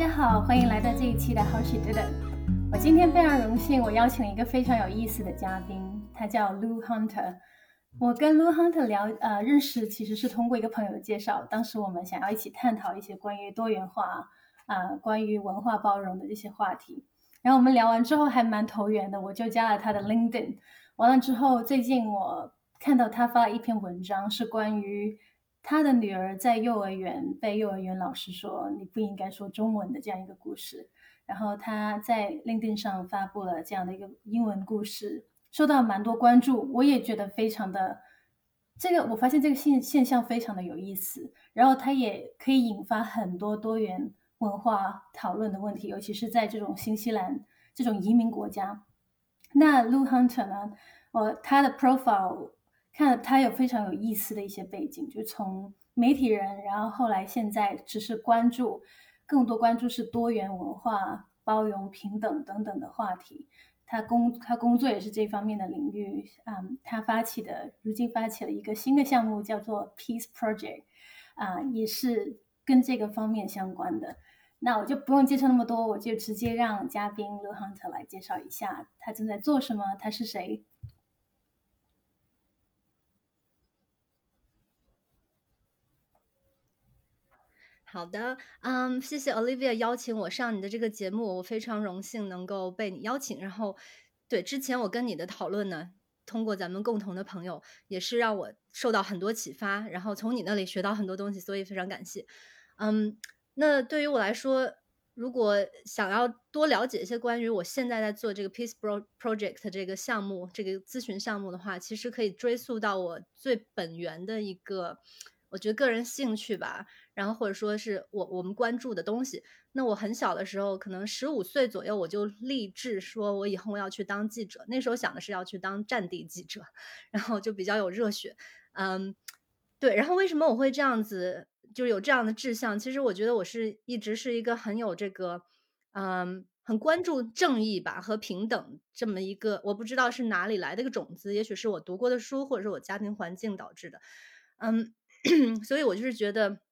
大家好，欢迎来到这一期的好喜得的。我今天非常荣幸，我邀请了一个非常有意思的嘉宾，他叫 Lou Hunter。我跟 Lou Hunter 聊，呃，认识其实是通过一个朋友的介绍。当时我们想要一起探讨一些关于多元化啊，关于文化包容的这些话题。然后我们聊完之后还蛮投缘的，我就加了他的 LinkedIn。完了之后，最近我看到他发了一篇文章，是关于他的女儿在幼儿园被幼儿园老师说你不应该说中文的这样一个故事。然后他在 LinkedIn 上发布了这样的一个英文故事。受到蛮多关注，我也觉得非常的这个，我发现这个现现象非常的有意思，然后它也可以引发很多多元文化讨论的问题，尤其是在这种新西兰这种移民国家。那 Lou Hunter 呢？我他的 profile 看他有非常有意思的一些背景，就从媒体人，然后后来现在只是关注更多关注是多元文化、包容、平等等等的话题。他工他工作也是这方面的领域，嗯，他发起的如今发起了一个新的项目，叫做 Peace Project，啊，也是跟这个方面相关的。那我就不用介绍那么多，我就直接让嘉宾 Lu Hunter 来介绍一下他正在做什么，他是谁。好的，嗯，谢谢 Olivia 邀请我上你的这个节目，我非常荣幸能够被你邀请。然后，对之前我跟你的讨论呢，通过咱们共同的朋友，也是让我受到很多启发，然后从你那里学到很多东西，所以非常感谢。嗯，那对于我来说，如果想要多了解一些关于我现在在做这个 Peace Pro Project 这个项目、这个咨询项目的话，其实可以追溯到我最本源的一个。我觉得个人兴趣吧，然后或者说是我我们关注的东西。那我很小的时候，可能十五岁左右，我就立志说，我以后要去当记者。那时候想的是要去当战地记者，然后就比较有热血。嗯，对。然后为什么我会这样子，就有这样的志向？其实我觉得我是一直是一个很有这个，嗯，很关注正义吧和平等这么一个，我不知道是哪里来的一个种子，也许是我读过的书，或者是我家庭环境导致的。嗯。所以，我就是觉得，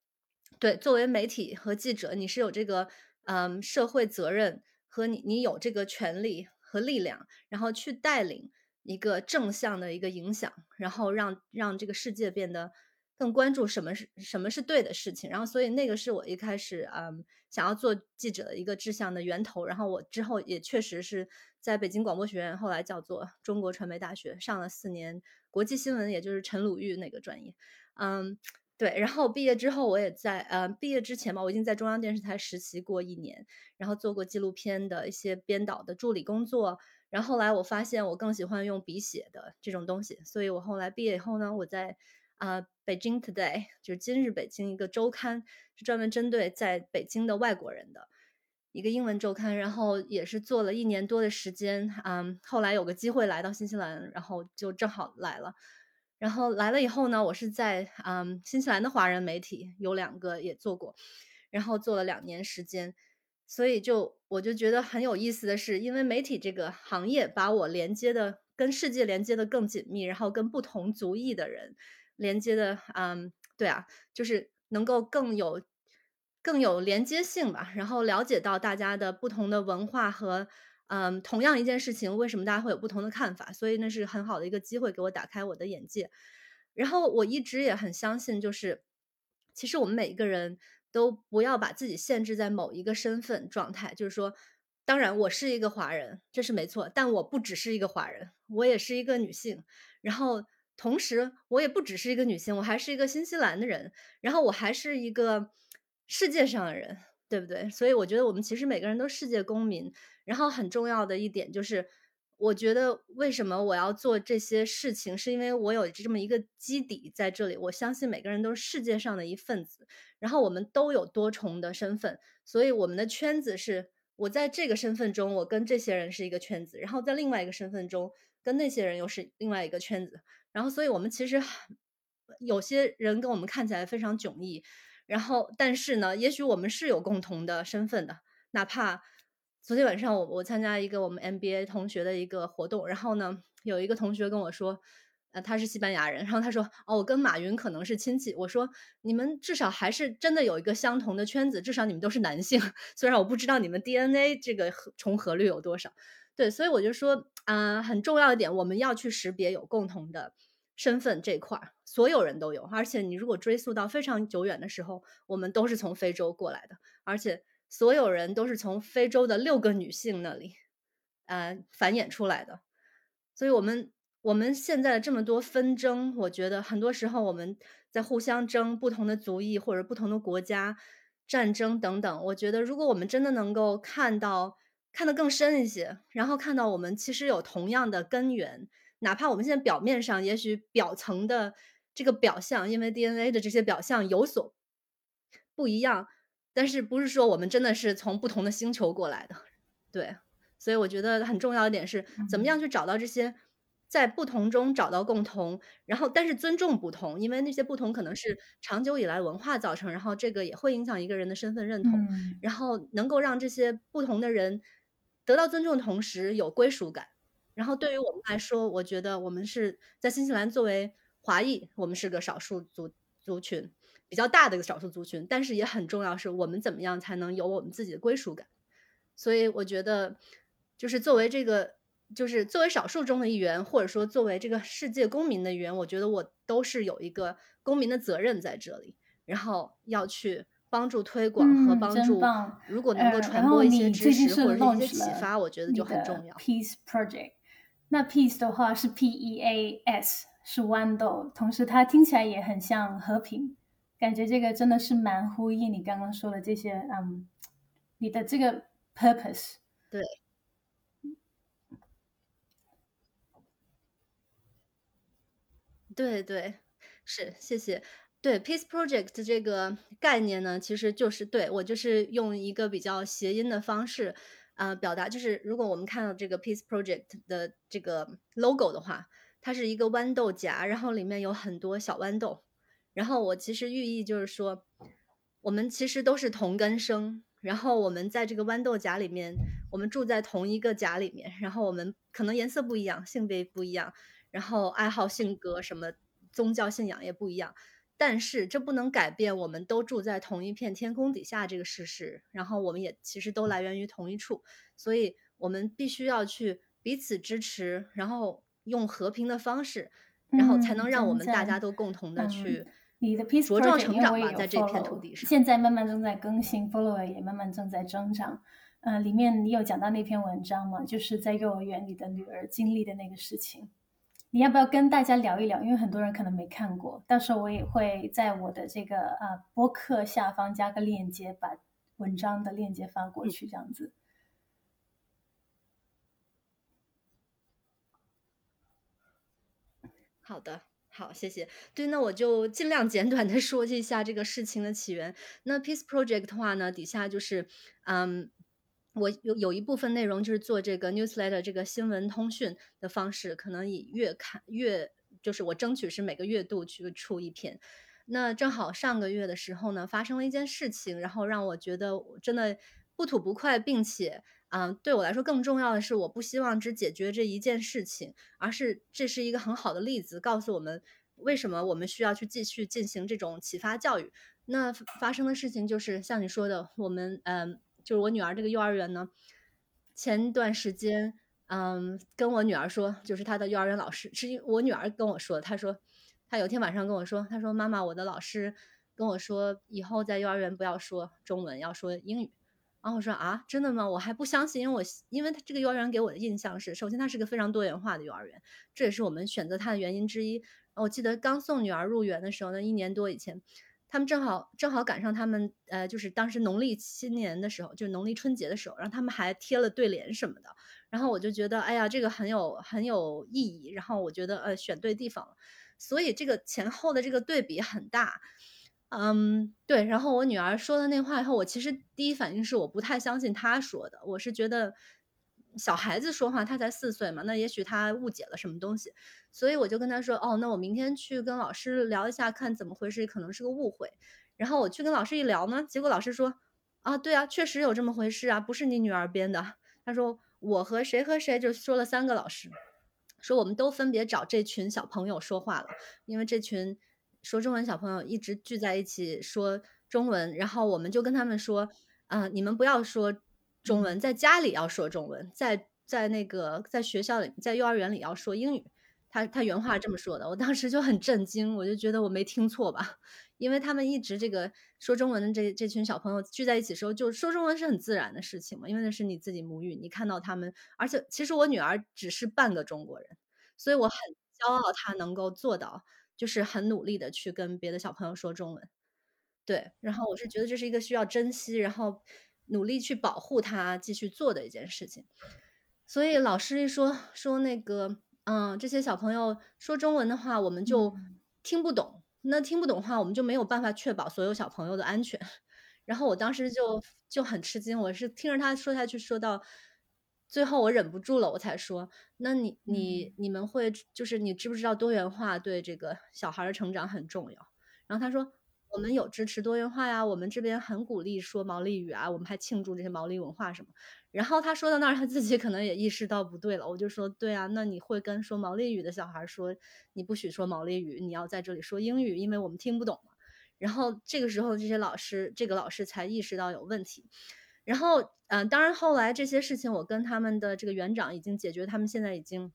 对，作为媒体和记者，你是有这个，嗯，社会责任和你，你有这个权利和力量，然后去带领一个正向的一个影响，然后让让这个世界变得更关注什么是什么是对的事情。然后，所以那个是我一开始，嗯，想要做记者的一个志向的源头。然后，我之后也确实是在北京广播学院，后来叫做中国传媒大学，上了四年国际新闻，也就是陈鲁豫那个专业。嗯，对，然后毕业之后，我也在呃，毕业之前嘛，我已经在中央电视台实习过一年，然后做过纪录片的一些编导的助理工作。然后后来我发现我更喜欢用笔写的这种东西，所以我后来毕业以后呢，我在啊，北京 Today 就是今日北京一个周刊，是专门针对在北京的外国人的一个英文周刊，然后也是做了一年多的时间。嗯，后来有个机会来到新西兰，然后就正好来了。然后来了以后呢，我是在嗯新西兰的华人媒体有两个也做过，然后做了两年时间，所以就我就觉得很有意思的是，因为媒体这个行业把我连接的跟世界连接的更紧密，然后跟不同族裔的人连接的，嗯，对啊，就是能够更有更有连接性吧，然后了解到大家的不同的文化和。嗯，同样一件事情，为什么大家会有不同的看法？所以那是很好的一个机会，给我打开我的眼界。然后我一直也很相信，就是其实我们每一个人都不要把自己限制在某一个身份状态。就是说，当然我是一个华人，这是没错，但我不只是一个华人，我也是一个女性。然后同时，我也不只是一个女性，我还是一个新西兰的人。然后我还是一个世界上的人。对不对？所以我觉得我们其实每个人都世界公民。然后很重要的一点就是，我觉得为什么我要做这些事情，是因为我有这么一个基底在这里。我相信每个人都是世界上的一份子，然后我们都有多重的身份，所以我们的圈子是我在这个身份中，我跟这些人是一个圈子，然后在另外一个身份中跟那些人又是另外一个圈子。然后，所以我们其实有些人跟我们看起来非常迥异。然后，但是呢，也许我们是有共同的身份的。哪怕昨天晚上我我参加一个我们 MBA 同学的一个活动，然后呢，有一个同学跟我说，呃，他是西班牙人，然后他说，哦，我跟马云可能是亲戚。我说，你们至少还是真的有一个相同的圈子，至少你们都是男性。虽然我不知道你们 DNA 这个重合率有多少，对，所以我就说，啊，很重要一点，我们要去识别有共同的身份这块儿，所有人都有。而且你如果追溯到非常久远的时候，我们都是从非洲过来的，而且所有人都是从非洲的六个女性那里，呃，繁衍出来的，所以我们。我们现在的这么多纷争，我觉得很多时候我们在互相争不同的族裔或者不同的国家战争等等。我觉得如果我们真的能够看到看得更深一些，然后看到我们其实有同样的根源，哪怕我们现在表面上也许表层的这个表象，因为 DNA 的这些表象有所不一样，但是不是说我们真的是从不同的星球过来的？对，所以我觉得很重要一点是怎么样去找到这些。在不同中找到共同，然后但是尊重不同，因为那些不同可能是长久以来文化造成，然后这个也会影响一个人的身份认同，然后能够让这些不同的人得到尊重的同时有归属感。然后对于我们来说，我觉得我们是在新西兰作为华裔，我们是个少数族族群，比较大的一个少数族群，但是也很重要是我们怎么样才能有我们自己的归属感。所以我觉得就是作为这个。就是作为少数中的一员，或者说作为这个世界公民的一员，我觉得我都是有一个公民的责任在这里，然后要去帮助推广和帮助。如果能够传播一些知识或者一些启发，我觉得就很重要。Peace Project，那 Peace 的话是 P E A S，是豌豆，同时它听起来也很像和平，感觉这个真的是蛮呼应你刚刚说的这些，嗯，你的这个 purpose。对。对对，是谢谢。对 Peace Project 这个概念呢，其实就是对我就是用一个比较谐音的方式啊表达，就是如果我们看到这个 Peace Project 的这个 logo 的话，它是一个豌豆荚，然后里面有很多小豌豆。然后我其实寓意就是说，我们其实都是同根生，然后我们在这个豌豆荚里面，我们住在同一个荚里面，然后我们可能颜色不一样，性别不一样。然后爱好、性格什么宗教信仰也不一样，但是这不能改变我们都住在同一片天空底下这个事实。然后我们也其实都来源于同一处，所以我们必须要去彼此支持，然后用和平的方式，然后才能让我们大家都共同的去你的 peace 茁壮成长吧，在这片土地上。现在慢慢正在更新，follower 也慢慢正在增长。呃，里面你有讲到那篇文章吗？就是在幼儿园里的女儿经历的那个事情。你要不要跟大家聊一聊？因为很多人可能没看过，到时候我也会在我的这个啊播客下方加个链接，把文章的链接发过去，这样子。好的，好，谢谢。对，那我就尽量简短的说一下这个事情的起源。那 Peace Project 的话呢，底下就是嗯。我有有一部分内容就是做这个 newsletter 这个新闻通讯的方式，可能以月刊月，就是我争取是每个月度去出一篇。那正好上个月的时候呢，发生了一件事情，然后让我觉得真的不吐不快，并且啊，对我来说更重要的是，我不希望只解决这一件事情，而是这是一个很好的例子，告诉我们为什么我们需要去继续进行这种启发教育。那发生的事情就是像你说的，我们嗯。就是我女儿这个幼儿园呢，前段时间，嗯，跟我女儿说，就是她的幼儿园老师，是因我女儿跟我说，她说，她有天晚上跟我说，她说妈妈，我的老师跟我说，以后在幼儿园不要说中文，要说英语。然后我说啊，真的吗？我还不相信，因为我因为他这个幼儿园给我的印象是，首先它是个非常多元化的幼儿园，这也是我们选择它的原因之一。我记得刚送女儿入园的时候呢，一年多以前。他们正好正好赶上他们，呃，就是当时农历新年的时候，就是农历春节的时候，然后他们还贴了对联什么的，然后我就觉得，哎呀，这个很有很有意义，然后我觉得，呃，选对地方了，所以这个前后的这个对比很大，嗯，对，然后我女儿说了那话以后，我其实第一反应是我不太相信她说的，我是觉得。小孩子说话，他才四岁嘛，那也许他误解了什么东西，所以我就跟他说，哦，那我明天去跟老师聊一下，看怎么回事，可能是个误会。然后我去跟老师一聊呢，结果老师说，啊，对啊，确实有这么回事啊，不是你女儿编的。他说我和谁和谁就说了三个老师，说我们都分别找这群小朋友说话了，因为这群说中文小朋友一直聚在一起说中文，然后我们就跟他们说，啊、你们不要说中文，在家里要说中文，在在那个在学校里，在幼儿园里要说英语。他他原话这么说的，我当时就很震惊，我就觉得我没听错吧，因为他们一直这个说中文的这这群小朋友聚在一起的时候，就说中文是很自然的事情嘛，因为那是你自己母语，你看到他们，而且其实我女儿只是半个中国人，所以我很骄傲她能够做到，就是很努力的去跟别的小朋友说中文。对，然后我是觉得这是一个需要珍惜，然后努力去保护他继续做的一件事情。所以老师一说说那个，嗯，这些小朋友说中文的话，我们就嗯听不懂。那听不懂的话，我们就没有办法确保所有小朋友的安全。然后我当时就就很吃惊，我是听着他说下去，说到最后我忍不住了，我才说，那你你你们会就是你知不知道多元化对这个小孩的成长很重要？然后他说。我们有支持多元化呀，我们这边很鼓励说毛利语啊，我们还庆祝这些毛利文化什么。然后他说到那儿，他自己可能也意识到不对了。我就说，对啊，那你会跟说毛利语的小孩说，你不许说毛利语，你要在这里说英语，因为我们听不懂嘛。然后这个时候，这些老师，这个老师才意识到有问题。然后，嗯、当然后来这些事情，我跟他们的这个园长已经解决，他们现在已经。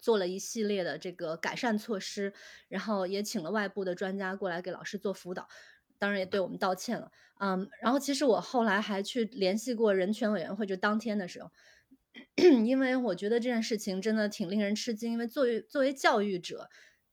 做了一系列的这个改善措施，然后也请了外部的专家过来给老师做辅导，当然也对我们道歉了。嗯，然后其实我后来还去联系过人权委员会，就当天的时候，因为我觉得这件事情真的挺令人吃惊，因为作为作为教育者，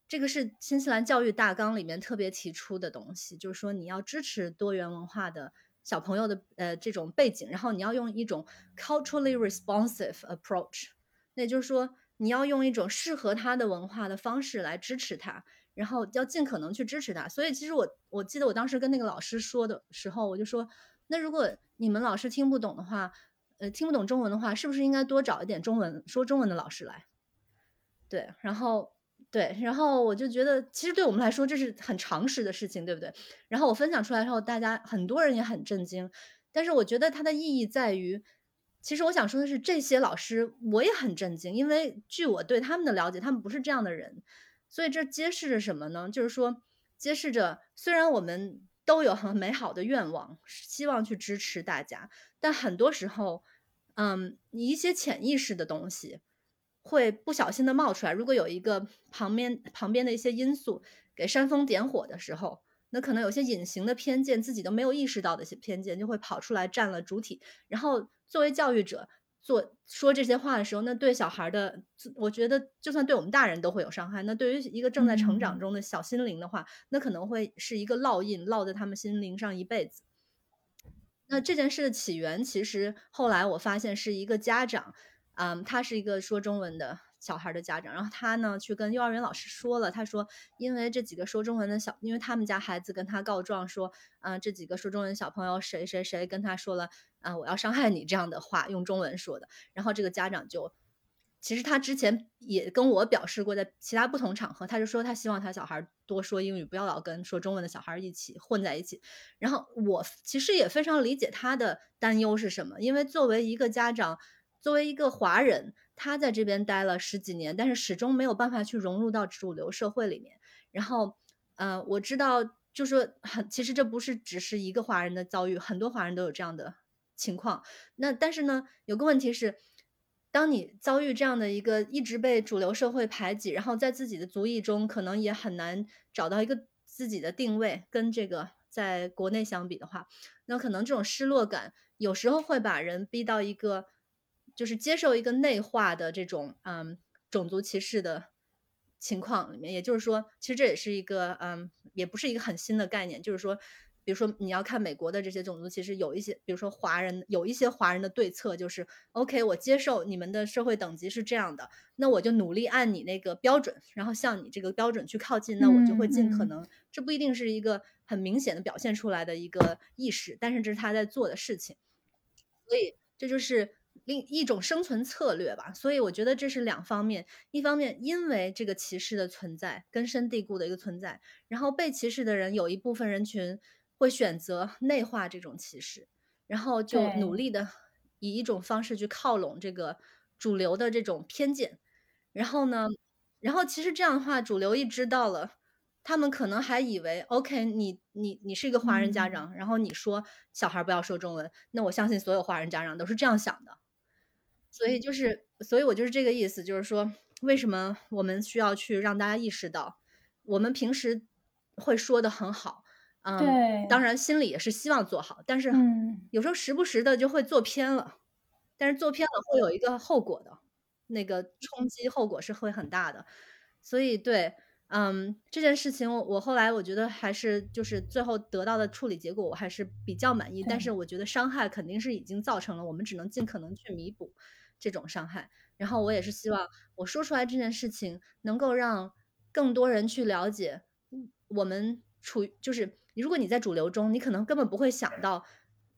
这个是新西兰教育大纲里面特别提出的东西，就是说你要支持多元文化的小朋友的呃这种背景，然后你要用一种 culturally responsive approach，那也就是说。你要用一种适合他的文化的方式来支持他，然后要尽可能去支持他。所以其实我我记得我当时跟那个老师说的时候，我就说，那如果你们老师听不懂的话，呃，听不懂中文的话，是不是应该多找一点中文说中文的老师来？对，然后对，然后我就觉得，其实对我们来说这是很常识的事情，对不对？然后我分享出来之后，大家很多人也很震惊，但是我觉得它的意义在于。其实我想说的是，这些老师我也很震惊，因为据我对他们的了解，他们不是这样的人。所以这揭示着什么呢？就是说，揭示着虽然我们都有很美好的愿望，希望去支持大家，但很多时候，嗯，你一些潜意识的东西会不小心的冒出来。如果有一个旁边旁边的一些因素给煽风点火的时候，那可能有些隐形的偏见，自己都没有意识到的一些偏见，就会跑出来占了主体，然后。作为教育者做说这些话的时候，那对小孩的，我觉得就算对我们大人都会有伤害。那对于一个正在成长中的小心灵的话，嗯、那可能会是一个烙印，烙在他们心灵上一辈子。那这件事的起源，其实后来我发现是一个家长，嗯，他是一个说中文的小孩的家长，然后他呢去跟幼儿园老师说了，他说因为这几个说中文的小，因为他们家孩子跟他告状说，啊、这几个说中文小朋友谁谁谁跟他说了。啊，我要伤害你这样的话，用中文说的。然后这个家长就，其实他之前也跟我表示过，在其他不同场合，他就说他希望他小孩多说英语，不要老跟说中文的小孩一起混在一起。然后我其实也非常理解他的担忧是什么，因为作为一个家长，作为一个华人，他在这边待了十几年，但是始终没有办法去融入到主流社会里面。然后，呃，我知道，就说很，其实这不是只是一个华人的遭遇，很多华人都有这样的。情况，那但是呢，有个问题是，当你遭遇这样的一个一直被主流社会排挤，然后在自己的族裔中可能也很难找到一个自己的定位，跟这个在国内相比的话，那可能这种失落感有时候会把人逼到一个，就是接受一个内化的这种嗯种族歧视的情况里面。也就是说，其实这也是一个嗯，也不是一个很新的概念，就是说。比如说，你要看美国的这些种族，其实有一些，比如说华人，有一些华人的对策就是，OK，我接受你们的社会等级是这样的，那我就努力按你那个标准，然后向你这个标准去靠近，那我就会尽可能，嗯、这不一定是一个很明显的表现出来的一个意识，但是这是他在做的事情，所以这就是另一种生存策略吧。所以我觉得这是两方面，一方面因为这个歧视的存在，根深蒂固的一个存在，然后被歧视的人有一部分人群。会选择内化这种歧视，然后就努力的以一种方式去靠拢这个主流的这种偏见，然后呢，然后其实这样的话，主流一知道了，他们可能还以为，OK，你你你是一个华人家嗯，长，然后你说小孩儿不要说中文，那我相信所有华人家长都是这样想的。所以就是，所以我就是这个意思，就是说，为什么我们需要去让大家意识到，我们平时会说的很好，嗯，当，然心里也是希望做好，但是嗯，有时候时不时的就会做偏了，但是做偏了会有一个后果的，那个冲击后果是会很大的。所以对，嗯，这件事情我我后来我觉得还是就是最后得到的处理结果我还是比较满意，但是，我觉得伤害肯定是已经造成了，我们只能尽可能去弥补这种伤害。然后我也是希望我说出来这件事情能够让更多人去了解，嗯我们处于就是如果你在主流中，你可能根本不会想到，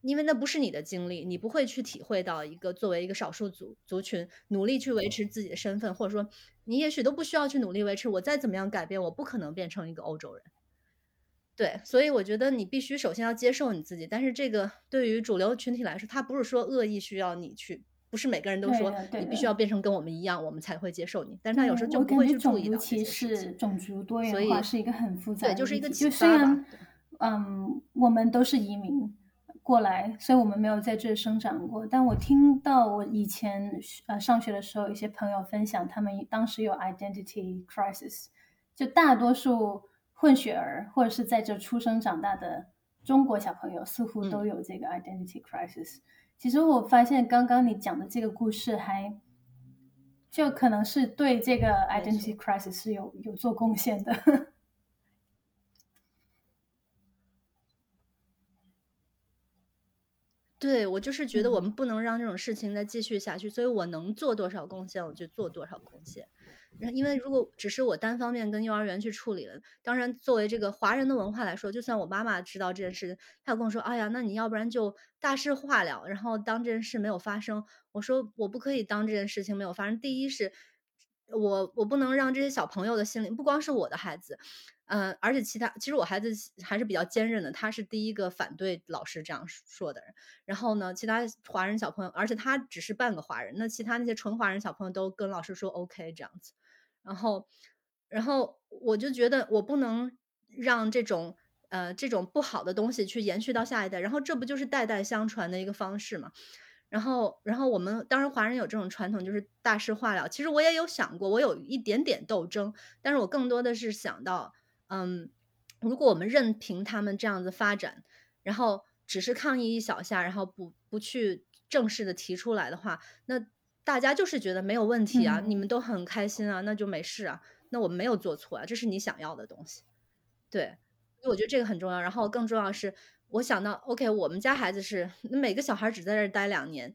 因为那不是你的经历，你不会去体会到一个作为一个少数族族群努力去维持自己的身份，或者说你也许都不需要去努力维持，我再怎么样改变，我不可能变成一个欧洲人。对，所以我觉得你必须首先要接受你自己，但是这个对于主流群体来说，他不是说恶意需要你去，不是每个人都说对的，对你必须要。变成跟我们一样，我们才会接受你，但是他有时，候就不会去注种族意到这歧视、些事情，种族多元化是一个很复，杂的议题。就是一个虽然，嗯，我们都是移民过来，所以我们没有在这生长过。但我听到我以前呃上学的时候，一些朋友分享，他们当时有 identity crisis，就大多数混血儿或者是在这出生长大的中国小朋友，似乎都嗯，有这个 identity crisis。其实我发现刚刚你讲的这个故事还就可能是对这个 identity。crisis 是有有做贡献的。对，我就是觉得我们嗯，不能让这种事情再继续下去，所以我能做多少贡献我就做多少贡献。因为如果只是我单方面跟幼儿园去处理了，当然作为这个华人的文化来说，就算我妈妈知道这件事，她跟我说：“哎呀，那你要不然就大事化了，然后当这件事没有发生。”我说：“我不可以当这件事情没有发生。第一是我我不能让这些小朋友的心里不光是我的孩子，嗯，而且其他其实我孩子还是比较坚韧的，他是第一个反对老师这样说的人。然后呢，其他华人小朋友而且他只是半个华人，那其他那些纯华人小朋友都跟老师说 OK 这样子。然后然后我就觉得我不能让这种呃，这种不好的东西去延续到下一代，然后这不就是代代相传的一个方式嘛。然后然后我们当然华人有这种传统，就是大事化了。其实我也有想过，我有一点点斗争，但是我更多的是想到，嗯，如果我们任凭他们这样子发展，然后只是抗议一小下，然后不不去正式的提出来的话，那大家就是觉得没有问题啊，你嗯，们都很开心啊，那就没事啊，那我们没有做错啊，这是你想要的东西。对，所以我觉得这个很重要。然后更重要是，我想到，OK，我们家孩子是每个小孩只在这儿待两年、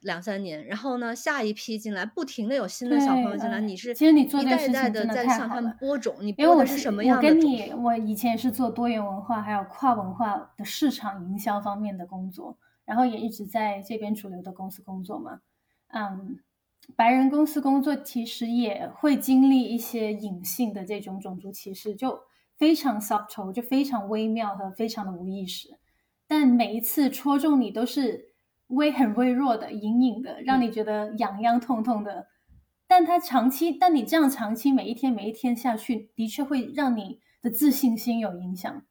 两三年，然后呢，下一批进来，不停的有新的小朋，友进来，你哎，是其实你做这个一代一代的在向他们播种，你播的是什么样的种？跟你，我以前也是做多元文化还有跨文化的市场营销方面的工作，然后也一直在这边主流的公司工作嘛。嗯，白人公司工作其实也会经历一些隐性的这种种族歧视，就非常 subtle，就非常微妙和非常的无意识。但每一次戳中你都是微很微弱的、隐隐的，让。你觉得痒痒痛痛的。但它长期，但你这样长期每一天每一天下去，的确会让你的自信心有影响。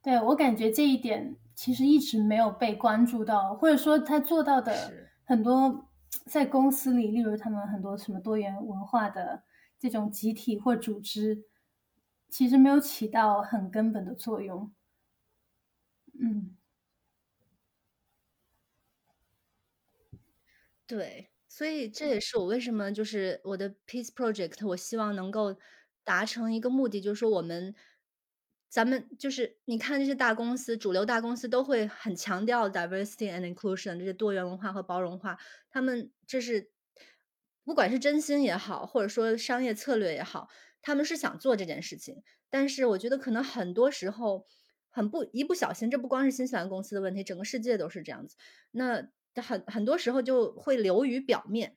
对，我感觉这一点其实一直没有被关注到，或者说他做到的。很多在公司里，例如他们很多什么多元文化的这种集体或组织，其实没有起到很根本的作用。嗯对，所以这也是我为什么就是我的 Peace Project，我希望能够达成一个目的，就是说我们咱们就是你看这些大公司，主流大公司都会很强调 diversity and inclusion 这些多元文化和包容化，他们这是不管是真心也好，或者说商业策略也好，他们是想做这件事情，但是我觉得可能很多时候很不一不小心，这不光是新西兰公司的问题，整个世界都是这样子。那很很多时候就会流于表面，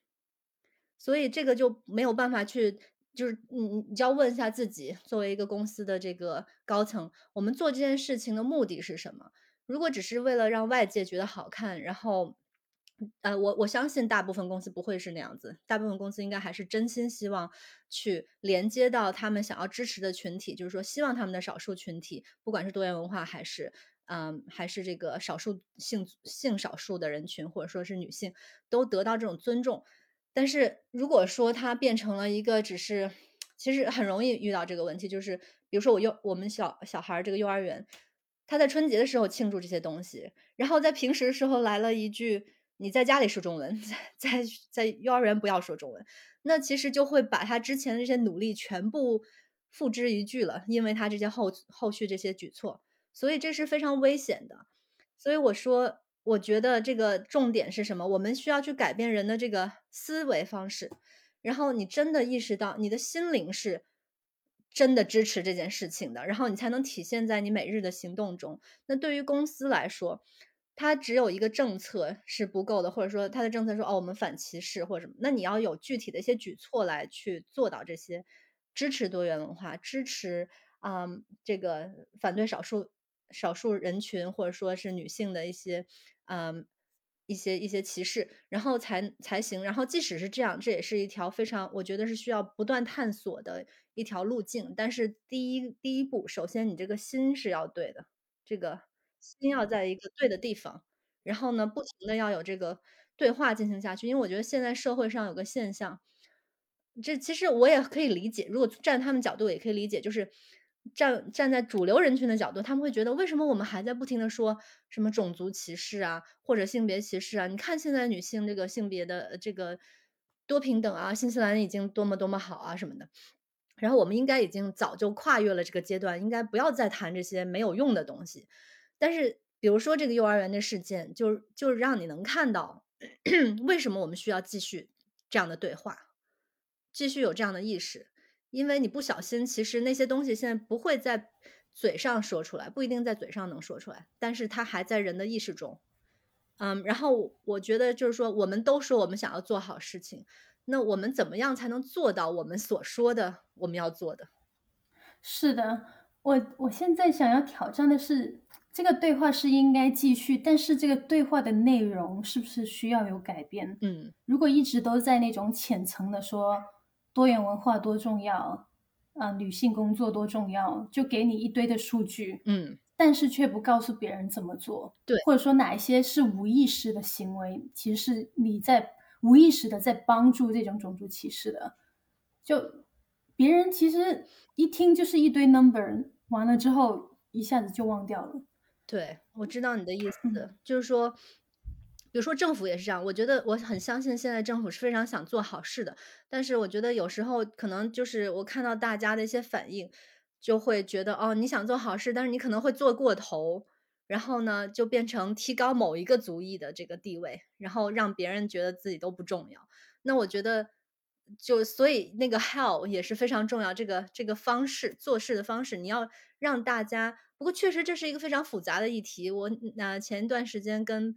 所以这个就没有办法去，就是你你你就要问一下自己，作为一个公司的这个高层，我们做这件事情的目的是什么？如果只是为了让外界觉得好看，然后呃，我我相信大部分公司不会是那样子，大部分公司应该还是真心希望去连接到他们想要支持的群体，就是说希望他们的少数群体，不管是多元文化还是嗯还是这个少数性性少数的人群，或者说是女性，都得到这种尊重。但是如果说它变成了一个只是，其实很容易遇到这个问题，就是比如说我幼我们小小孩这个幼儿园，他在春节的时候庆祝这些东西，然后在平时的时候来了一句。你在家里说中文，在在在幼儿园不要说中文，那其实就会把他之前的这些努力全部付之一炬了，因为他这些后后续这些举措，所以这是非常危险的。所以我说，我觉得这个重点是什么？我们需要去改变人的这个思维方式，然后你真的意识到你的心灵是真的支持这件事情的，然后你才能体现在你每日的行动中。那对于公司来说，它只有一个政策是不够的，或者说它的政策说哦，我们反歧视或者什么，那你要有具体的一些举措来去做到这些，支持多元文化，支持啊这个反对少数少数人群或者说是女性的一些嗯一些一些歧视，然后才才行。然后即使是这样，这也是一条非常我觉得是需要不断探索的一条路径。但是第一第一步，首先你这个心是要对的，这个。心要在一个对的地方，然后呢，不停的要有这个对话进行下去。因为我觉得现在社会上有个现象，这其实我也可以理解。如果站他们角度也可以理解，就是站站在主流人群的角度，他们会觉得为什么我们还在不停的说什么种族歧视啊，或者性别歧视啊？你看现在女性这个性别的这个多平等啊，新西兰已经多么多么好啊什么的。然后我们应该已经早就跨越了这个阶段，应该不要再谈这些没有用的东西。但是，比如说这个幼儿园的事件，就就让你能看到为什么我们需要继续这样的对话，继续有这样的意识，因为你不小心，其实那些东西现在不会在嘴上说出来，不一定在嘴上能说出来，但是它还在人的意识中。嗯，然后我觉得就是说，我们都说我们想要做好事情，那我们怎么样才能做到我们所说的我们要做的？是的，我我现在想要挑战的是。这个对话是应该继续，但是这个对话的内容是不是需要有改变？嗯，如果一直都在那种浅层的说多元文化多重要啊，女性工作多重要，就给你一堆的数据，嗯，但是却不告诉别人怎么做，对，或者说哪一些是无意识的行为，其实是你在无意识的在帮助这种种族歧视的，就别人其实一听就是一堆 number，完了之后一下子就忘掉了。对，我知道你的意思，就是说，比如说政府也是这样。我觉得我很相信现在政府是非常想做好事的，但是我觉得有时候可能就是我看到大家的一些反应，就会觉得哦，你想做好事，但是你可能会做过头，然后呢，就变成提高某一个族裔的这个地位，然后让别人觉得自己都不重要。那我觉得，就所以那个 how 也是非常重要，这个这个方式做事的方式，你要让大家。不过，确实这是一个非常复杂的议题。我那前一段时间跟，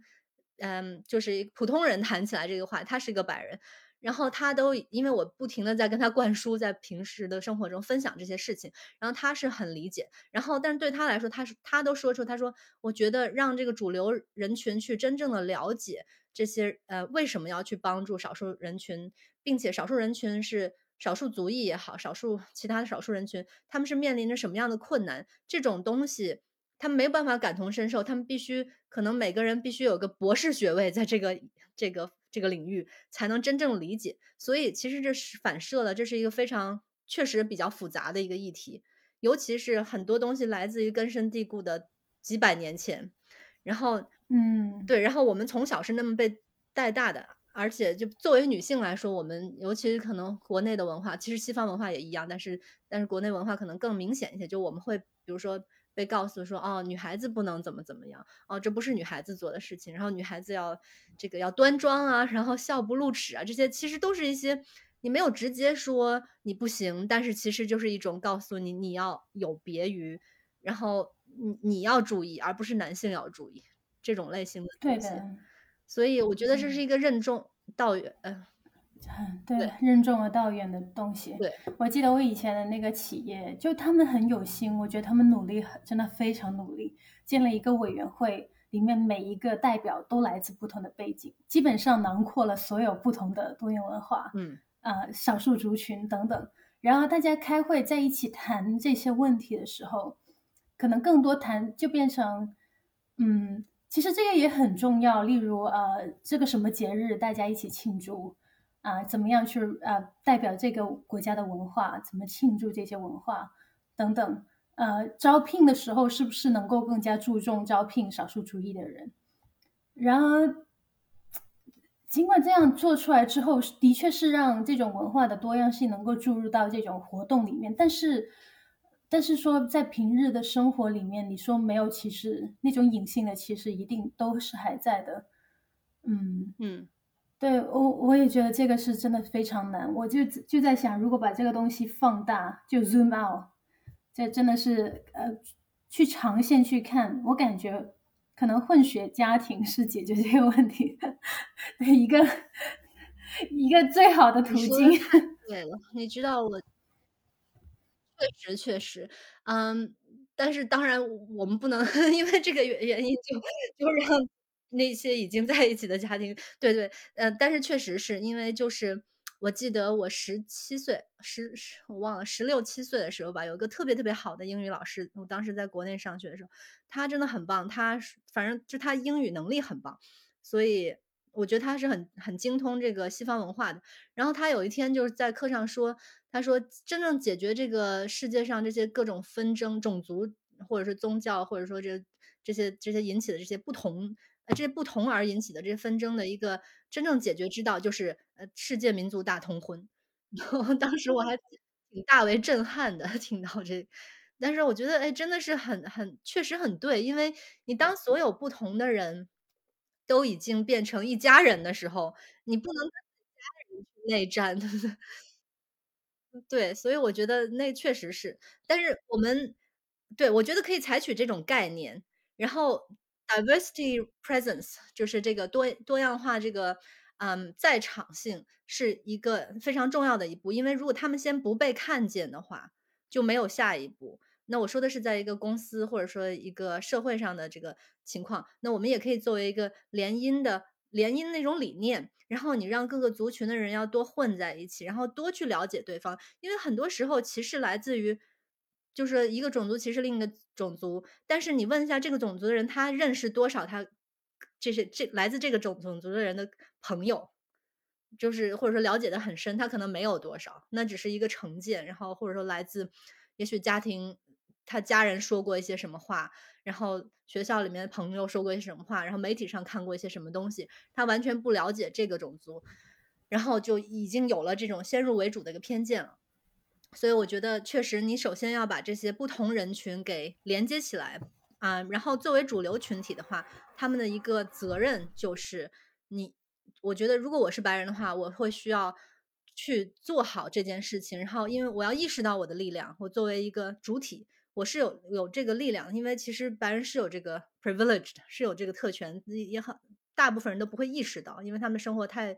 嗯，就是普通人谈起来这个话，他是一个白人，然后他都因为我不停的在跟他灌输，在平时的生活中分享这些事情，然后他是很理解。然后，但是对他来说，他是他都说出，他说，我觉得让这个主流人群去真正的了解这些，呃，为什么要去帮助少数人群，并且少数人群是。少数族裔也好，少数其他的少数人群，他们是面临着什么样的困难？这种东西他们没有办法感同身受，他们必须可能每个人必须有个博士学位，在这个 这个这个领域才能真正理解。所以其实这是反射了，这是一个非常确实比较复杂的一个议题，尤其是很多东西来自于根深蒂固的几百年前，然后嗯，对，然后我们从小是那么被带大的。而且，就作为女性来说，我们尤其是可能国内的文化，其实西方文化也一样，但是但是国内文化可能更明显一些。就我们会比如说被告诉说，哦，女孩子不能怎么怎么样，哦，这不是女孩子做的事情，然后女孩子要这个要端庄啊，然后笑不露齿啊，这些其实都是一些你没有直接说你不行，但是其实就是一种告诉你你要有别于，然后你你要注意，而不是男性要注意这种类型的东西。所以我觉得这是一个任重道远，嗯，对，任重而道远的东西。对，我记得我以前的那个企业，就他们很有心，我觉得他们努力，真的非常努力，建了一个委员会，里面每一个代表都来自不同的背景，基本上囊括了所有不同的多元文化，嗯，呃，少数族群等等。然后大家开会在一起谈这些问题的时候，可能更多谈就变成，嗯，其实这个也很重要。例如，呃，这个什么节日大家一起庆祝啊？怎么样去啊代表这个国家的文化？怎么庆祝这些文化等等？呃，招聘的时候是不是能够更加注重招聘少数族裔的人？然而，尽管这样做出来之后，的确是让这种文化的多样性能够注入到这种活动里面，但是，但是说在平日的生活里面，你说没有歧视，那种隐性的歧视一定都是还在的。嗯嗯，对我我也觉得这个是真的非常难。我就就在想，如果把这个东西放大，就 zoom out。这真的是呃，去长线去看，我感觉可能混血家庭是解决这个问题的 一个一个最好的途径。对了，你知道我确实确实，嗯，但是当然我们不能 因为这个原原因就就让那些已经在一起的家庭，对对，呃，但是确实是因为就是。我记得我十七岁，十十我忘了十六七岁的时候吧，有一个特别特别好的英语老师。我当时在国内上学的时候，他真的很棒，他反正就他英语能力很棒，所以我觉得他是很很精通这个西方文化的。然后他有一天就是在课上说，他说真正解决这个世界上这些各种纷争、种族或者是宗教，或者说这这些这些引起的这些不同。这不同而引起的这纷争的一个真正解决之道，就是呃世界民族大通婚。然后当时我还挺大为震撼的，听到这，但是我觉得哎，真的是很很确实很对，因为你当所有不同的人都已经变成一家人的时候，你不能跟家人去内战，对不对？对，所以我觉得那确实是，但是我们对我觉得可以采取这种概念，然后。Diversity presence 就是这个多多样化，这个嗯在场性是一个非常重要的一步，因为如果他们先不被看见的话，就没有下一步。那我说的是在一个公司或者说一个社会上的这个情况，那我们也可以作为一个联姻的联姻那种理念，然后你让各个族群的人要多混在一起，然后多去了解对方，因为很多时候歧视来自于。就是一个种族歧视另一个种族，但是你问一下这个种族的人，他认识多少他这些这来自这个种种族的人的朋友，就是或者说了解的很深，他可能没有多少，那只是一个成见，然后或者说来自也许家庭他家人说过一些什么话，然后学校里面的朋友说过一些什么话，然后媒体上看过一些什么东西，他完全不了解这个种族，然后就已经有了这种先入为主的一个偏见了。所以我觉得，确实，你首先要把这些不同人群给连接起来啊。然后，作为主流群体的话，他们的一个责任就是，你，我觉得，如果我是白人的话，我会需要去做好这件事情。然后，因为我要意识到我的力量，我作为一个主体，我是有有这个力量。因为其实白人是有这个 privileged，是有这个特权，也很大部分人都不会意识到，因为他们生活太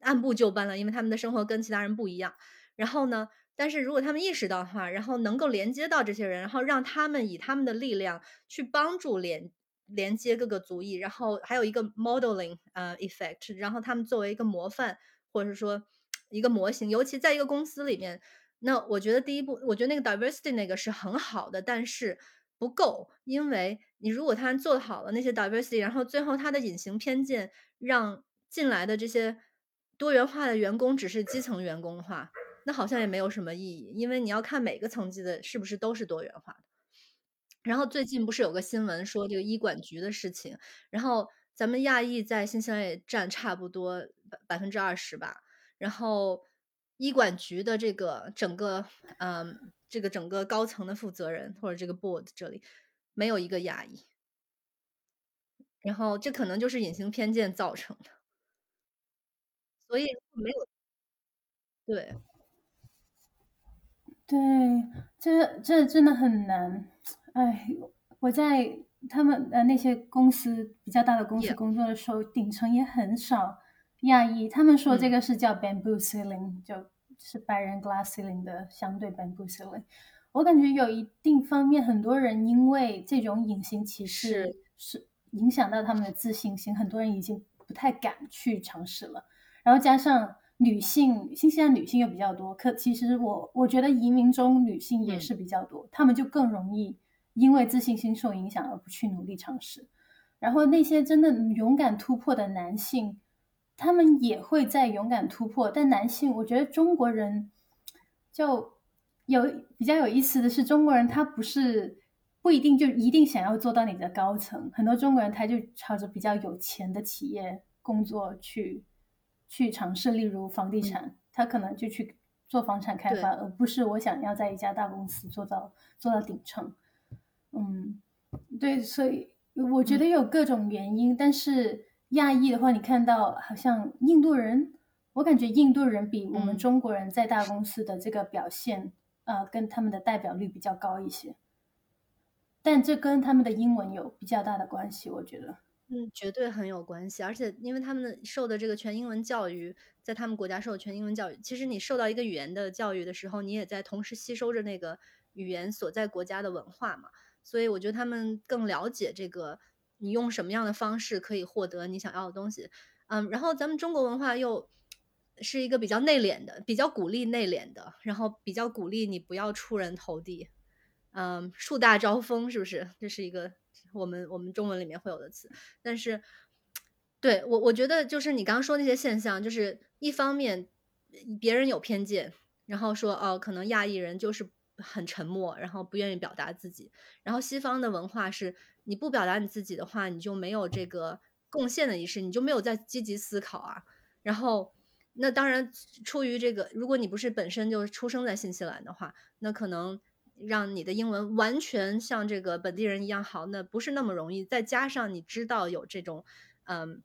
按部就班了，因为他们的生活跟其他人不一样。然后呢？但是如果他们意识到的话，然后能够连接到这些人，然后让他们以他们的力量去帮助连连接各个族裔，然后还有一个 modeling 呃 effect，然后他们作为一个模范或者是说一个模型，尤其在一个公司里面，那我觉得第一步，我觉得那个 diversity 那个是很好的，但是不够，因为你如果他做好了那些 diversity，然后最后他的隐形偏见让进来的这些多元化的员工只是基层员工的话。那好像也没有什么意义，因为你要看每个层级的是不是都是多元化的。然后最近不是有个新闻说这个医管局的事情，然后咱们亚裔在新西兰也占差不多百百分之二十吧。然后医管局的这个整个，嗯，这个整个高层的负责人或者这个 board 这里没有一个亚裔，然后这可能就是隐形偏见造成的，所以没有对。对，这这真的很难。哎，我在他们呃那些公司比较大的公司工作的时候，顶层也很少亚裔。他们说这个是叫 bamboo ceiling，就是白人 glass ceiling 的相对 bamboo ceiling。我感觉有一定方面，很多人因为这种隐形歧视是影响到他们的自信心，很多人已经不太敢去尝试了。然后加上女性，新西兰女性又比较多，可其实我我觉得移民中女性也是比较多，她们就更容易因为自信心受影响而不去努力尝试。然后那些真的勇敢突破的男性，他们也会在勇敢突破。但男性，我觉得中国人就有比较有意思的是，中国人他不是不一定就一定想要做到你的高层，很多中国人他就朝着比较有钱的企业工作去去尝试，例如房地产，他可能就去做房产开发，而不是我想要在一家大公司做到做到顶层。嗯，对，所以。我觉得有各种原因，但是亚裔的话，你看到好像印度人，我感觉印度人比我们中国人在大公司的这个表现，呃，跟他们的代表率比较高一些。但这跟他们的英文有比较大的关系，我觉得。嗯，绝对很有关系，而且因为他们的受的这个全英文教育，在他们国家受的全英文教育，其实你受到一个语言的教育的时候，你也在同时吸收着那个语言所在国家的文化嘛。所以我觉得他们更了解这个，你用什么样的方式可以获得你想要的东西，嗯，然后咱们中国文化又是一个比较内敛的，比较鼓励内敛的，然后比较鼓励你不要出人头地，嗯，树大招风是不是？这是一个我们我们中文里面会有的词，但是对我我觉得就是你刚刚说那些现象，就是一方面别人有偏见，然后说哦，可能亚裔人就是。很沉默，然后不愿意表达自己。然后西方的文化是，你不表达你自己的话，你就没有这个贡献的意识，你就没有在积极思考啊。然后，那当然出于这个，如果你不是本身就出生在新西兰的话，那可能让你的英文完全像这个本地人一样好，那不是那么容易。再加上你知道有这种，嗯，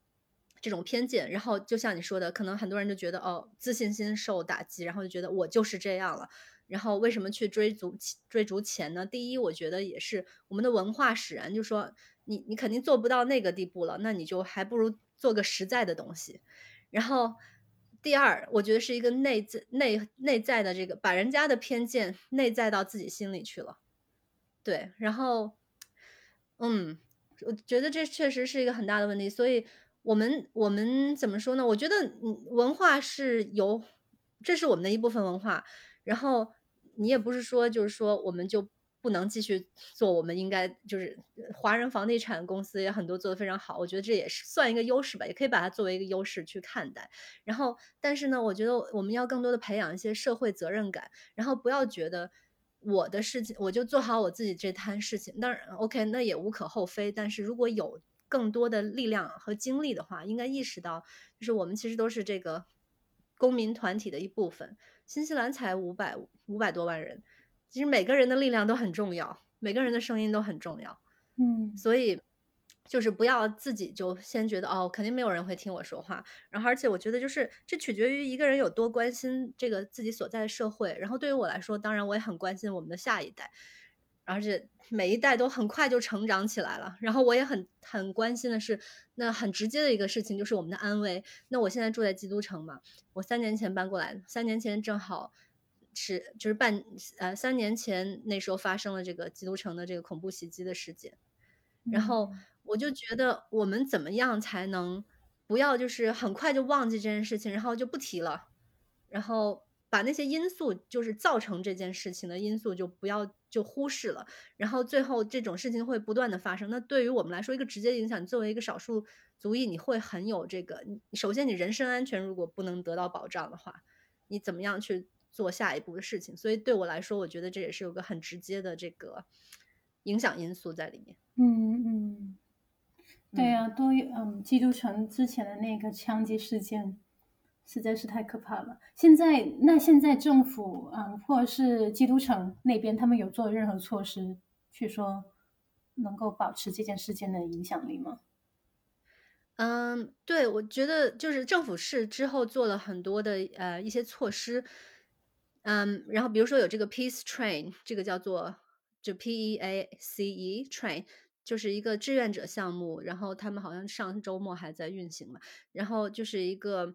这种偏见，然后就像你说的，可能很多人就觉得哦，自信心受打击，然后就觉得我就是这样了。然后为什么去追逐追逐钱呢？第一，我觉得也是我们的文化使然，就说你你肯定做不到那个地步了，那你就还不如做个实在的东西。然后第二，我觉得是一个内在内内在的这个把人家的偏见内在到自己心里去了。对，然后嗯，我觉得这确实是一个很大的问题。所以我们我们怎么说呢？我觉得嗯，文化是由这是我们的一部分文化，然后。你也不是说，就是说我们就不能继续做，我们应该就是华人房地产公司也很多做的非常好，我觉得这也是算一个优势吧，也可以把它作为一个优势去看待。然后，但是呢，我觉得我们要更多的培养一些社会责任感，然后不要觉得我的事情我就做好我自己这摊事情，当然 OK，那也无可厚非。但是如果有更多的力量和精力的话，应该意识到，就是我们其实都是这个公民团体的一部分。新西兰才五百五百多万人，其实每个人的力量都很重要，每个人的声音都很重要。嗯，所以就是不要自己就先觉得哦，肯定没有人会听我说话。然后，而且我觉得就是这取决于一个人有多关心这个自己所在的社会。然后对于我来说，当然我也很关心我们的下一代，而且每一代都很快就成长起来了。然后我也很很关心的是，那很直接的一个事情就是我们的安危。那我现在住在基督城嘛。我三年前搬过来，三年前正好是就是半呃三年前那时候发生了这个基督城的这个恐怖袭击的事件，然后我就觉得我们怎么样才能不要就是很快就忘记这件事情，然后就不提了，然后把那些因素就是造成这件事情的因素就不要就忽视了，然后最后这种事情会不断的发生。那对于我们来说，一个直接影响，作为一个少数。族裔你会很有这个，首先你人身安全如果不能得到保障的话，你怎么样去做下一步的事情？所以对我来说，我觉得这也是有个很直接的这个影响因素在里面。嗯嗯，对呀，都嗯，基督城之前的那个枪击事件实在是太可怕了。现在那现在政府嗯，或者是基督城那边，他们有做任何措施去说能够保持这件事件的影响力吗？嗯，对，我觉得就是政府是之后做了很多的呃一些措施，嗯，然后比如说有这个 Peace Train，这个叫做就 P E A C E Train，就是一个志愿者项目，然后他们好像上周末还在运行嘛，然后就是一个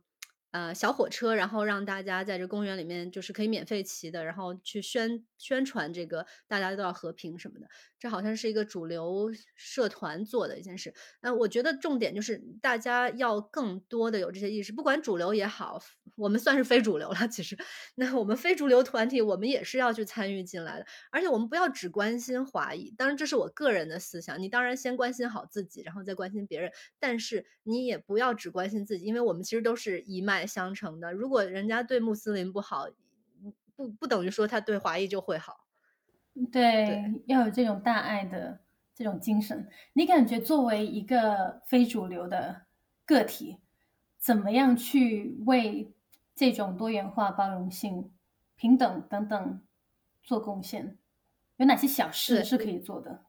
呃，小火车，然后让大家在这公园里面就是可以免费骑的，然后去宣宣传这个大家都要和平什么的。这好像是一个主流社团做的一件事。那我觉得重点就是大家要更多的有这些意识，不管主流也好，我们算是非主流了。其实，那我们非主流团体，我们也是要去参与进来的。而且我们不要只关心华裔，当然这是我个人的思想。你当然先关心好自己，然后再关心别人。但是你也不要只关心自己，因为我们其实都是一脉。相承的，如果人家对穆斯林不好，不不等于说他对华裔就会好。对，要有这种大爱的这种精神。你感觉作为一个非主流的个体，怎么样去为这种多元化、包容性、平等等等做贡献？有哪些小事是可以做的？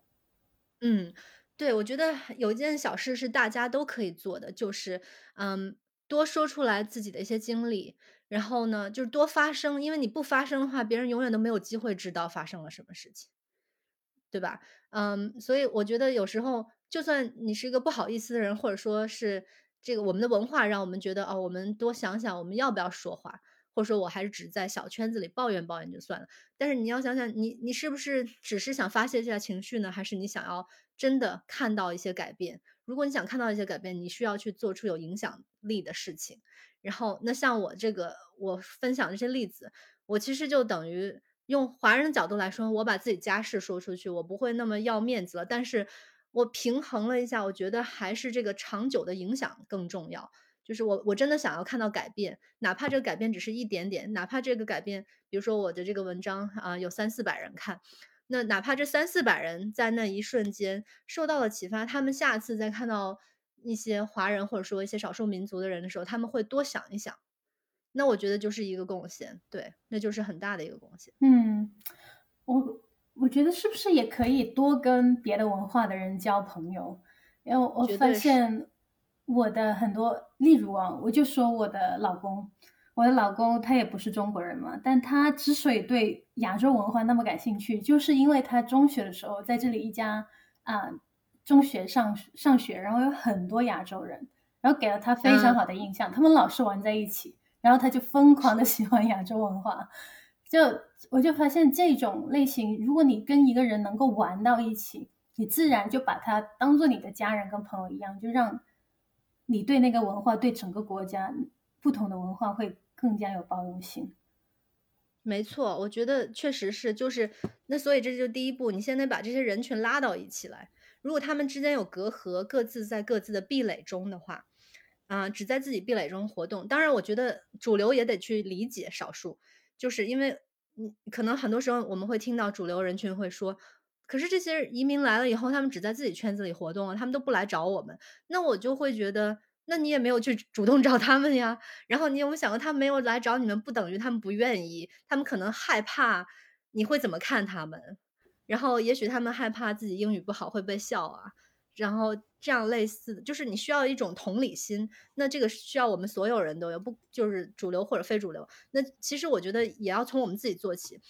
嗯，对，我觉得有一件小事是大家都可以做的，就是嗯。多说出来自己的一些经历，然后呢，就是多发声，因为你不发声的话，别人永远都没有机会知道发生了什么事情，对吧？嗯，所以我觉得有时候，就算你是一个不好意思的人，或者说是这个我们的文化让我们觉得哦，我们多想想我们要不要说话，或者说我还是只在小圈子里抱怨抱怨就算了。但是你要想想，你你是不是只是想发泄一下情绪呢？还是你想要真的看到一些改变？如果你想看到一些改变，你需要去做出有影响力的事情。然后，那像我这个，我分享这些例子，我其实就等于用华人的角度来说，我把自己家事说出去，我不会那么要面子了。但是我平衡了一下，我觉得还是这个长久的影响更重要。就是我我真的想要看到改变，哪怕这个改变只是一点点，哪怕这个改变，比如说我的这个文章啊，有三四百人看。那哪怕这三四百人在那一瞬间受到了启发，他们下次再看到一些华人或者说一些少数民族的人的时候，他们会多想一想。那我觉得就是一个贡献，对，那就是很大的一个贡献。嗯，我我觉得是不是也可以多跟别的文化的人交朋友？因为我发现我的很多，例如啊，我就说我的老公。我的老公他也不是中国人嘛，但他之所以对亚洲文化那么感兴趣，就是因为他中学的时候在这里一家啊中学上上学，然后有很多亚洲人，然后给了他非常好的印象，他们老是玩在一起，然后他就疯狂的 喜欢亚洲文化。就我就发现这种类型，如果你跟一个人能够玩到一起，你自然就把他当做你的家人跟朋友一样，就让你对那个文化、对整个国家不同的文化会。更加有包容性，没错，我觉得确实是，就是那所以这就第一步，你先得把这些人群拉到一起来。如果他们之间有隔阂，各自在各自的壁垒中的话，啊，只在自己壁垒中活动。当然，我觉得主流也得去理解少数，就是因为嗯，可能很多时候我们会听到主流人群会说，可是这些移民来了以后，他们只在自己圈子里活动了，他们都不来找我们，那我就会觉得。那你也没有去主动找他们呀，然后你有没有想过，他没有来找你们，不等于他们不愿意，他们可能害怕你会怎么看他们，然后也许他们害怕自己英语不好会被笑啊，然后这样类似的，就是你需要一种同理心，那这个需要我们所有人都有，不就是主流或者非主流，那其实我觉得也要从我们自己做起。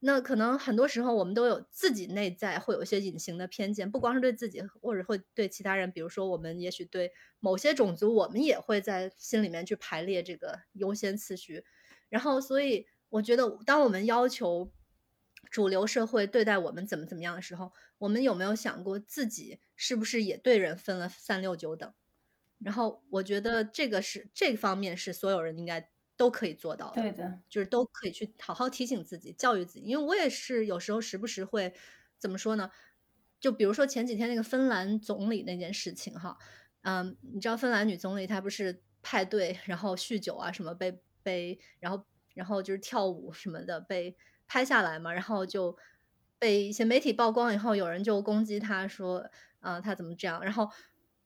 那可能很多时候我们都有自己内在会有一些隐形的偏见，不光是对自己，或者会对其他人。比如说，我们也许对某些种族，我们也会在心里面去排列这个优先次序。然后，所以我觉得，当我们要求主流社会对待我们怎么怎么样的时候，我们有没有想过自己是不是也对人分了三六九等？然后，我觉得这个是这方面是所有人应该。都可以做到的，对的，就是都可以去好好提醒自己、教育自己。因为我也是有时候时不时会怎么说呢？就比如说前几天那个芬兰总理那件事情哈，嗯，你知道芬兰女总理她不是派对然后酗酒啊什么被被然后然后就是跳舞什么的被拍下来嘛，然后就被一些媒体曝光以后，有人就攻击她说啊她怎么这样？然后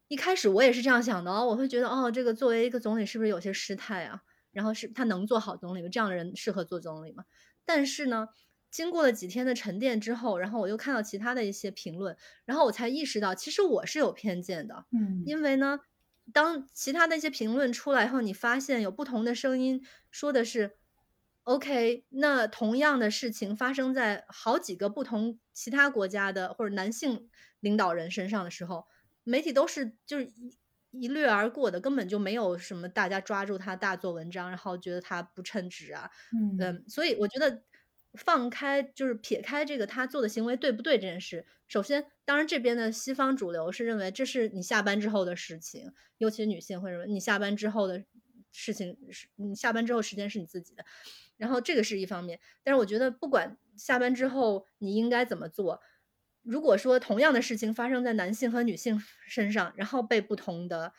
一开始我也是这样想的哦，我会觉得哦这个作为一个总理是不是有些失态啊？然后是他能做好总理吗？这样的人适合做总理吗？但是呢，经过了几天的沉淀之后，然后我又看到其他的一些评论，然后我才意识到，其实我是有偏见的。嗯，因为呢，当其他的一些评论出来后，你发现有不同的声音说的是，OK，那同样的事情发生在好几个不同其他国家的或者男性领导人身上的时候，媒体都是就是一掠而过的，根本就没有什么大家抓住他大做文章，然后觉得他不称职啊，嗯嗯，所以我觉得放开就是撇开这个他做的行为对不对这件事，首先，当然这边的西方主流是认为这是你下班之后的事情，尤其女性会认为你下班之后的事情是你下班之后时间是你自己的，然后这个是一方面，但是我觉得不管下班之后你应该怎么做。如果说同样的事情发生在男性和女性身上，然后被不同的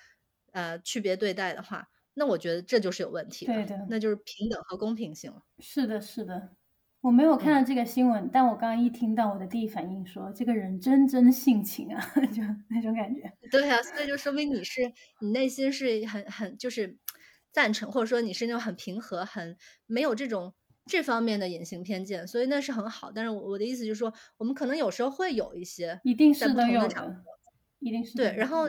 呃区别对待的话，那我觉得这就是有问题的对的那就是平等和公平性了。是的，是的，我没有看嗯到这个新闻，但我刚刚一听到，我的第一反应说，这个人真真性情啊，就那种感觉。对啊，所以就说明你是你内心是很很就是赞成，或者说你是那种很平和、很没有这种这方面的隐形偏见，所以那是很好。但是我我的意思就是说，我们可能有时候会有一些一定在不是都有同的场的，一定是对，然后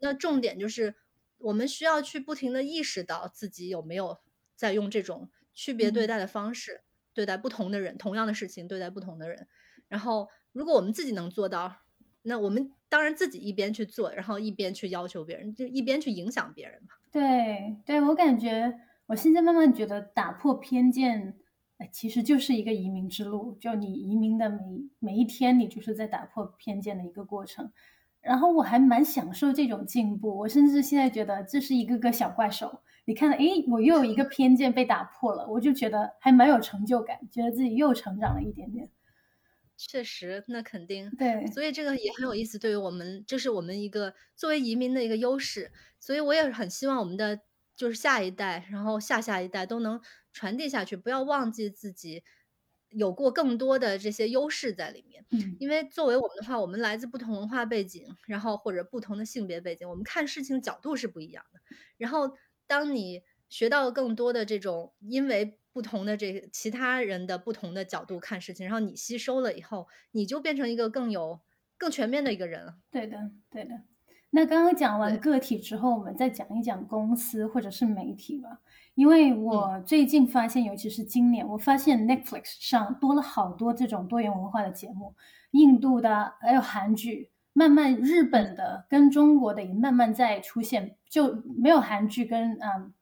那重点就是我们需要去不停的意识到自己有没有在用这种区别对嗯待的方式、对待不同的人，同样的事情对待不同的人。然后如果我们自己能做到，那我们当然自己一边去做，然后一边去要求别人，就一边去影响别人嘛。对对，我感觉我现在慢慢觉得打破偏见，呃其实就是一个移民之路。就你移民的每每一天，你就是在打破偏见的一个过程。然后我还蛮享受这种进步，我甚至现在觉得这是一个个小怪兽。你看，诶，我又有一个偏见被打破了，我就觉得还蛮有成就感，觉得自己又成长了一点点。确实，那肯定。对，所以这个也很有意思，对于我们，这是我们一个作为移民的一个优势。所以我也很希望我们的就是下一代，然后下下一代都能传递下去，不要忘记自己有过更多的这些优势在里面。嗯，因为作为我们的话，我们来自不同文化背景，然后或者不同的性别背景，我们看事情角度是不一样的。然后当你学到更多的这种，因为不同的这其他人的不同的角度看事情，然后你吸收了以后，你就变成一个更有更全面的一个人了。对的，对的。那刚刚讲完个体之后，我们再讲一讲公司或者是媒体吧。因为嗯。我最近发现，尤其是今年，我发现 Netflix 上多了好多这种多元文化的节目，印度的，还有韩剧，慢慢日本的跟中国的也慢慢在出现，就没有韩剧跟嗯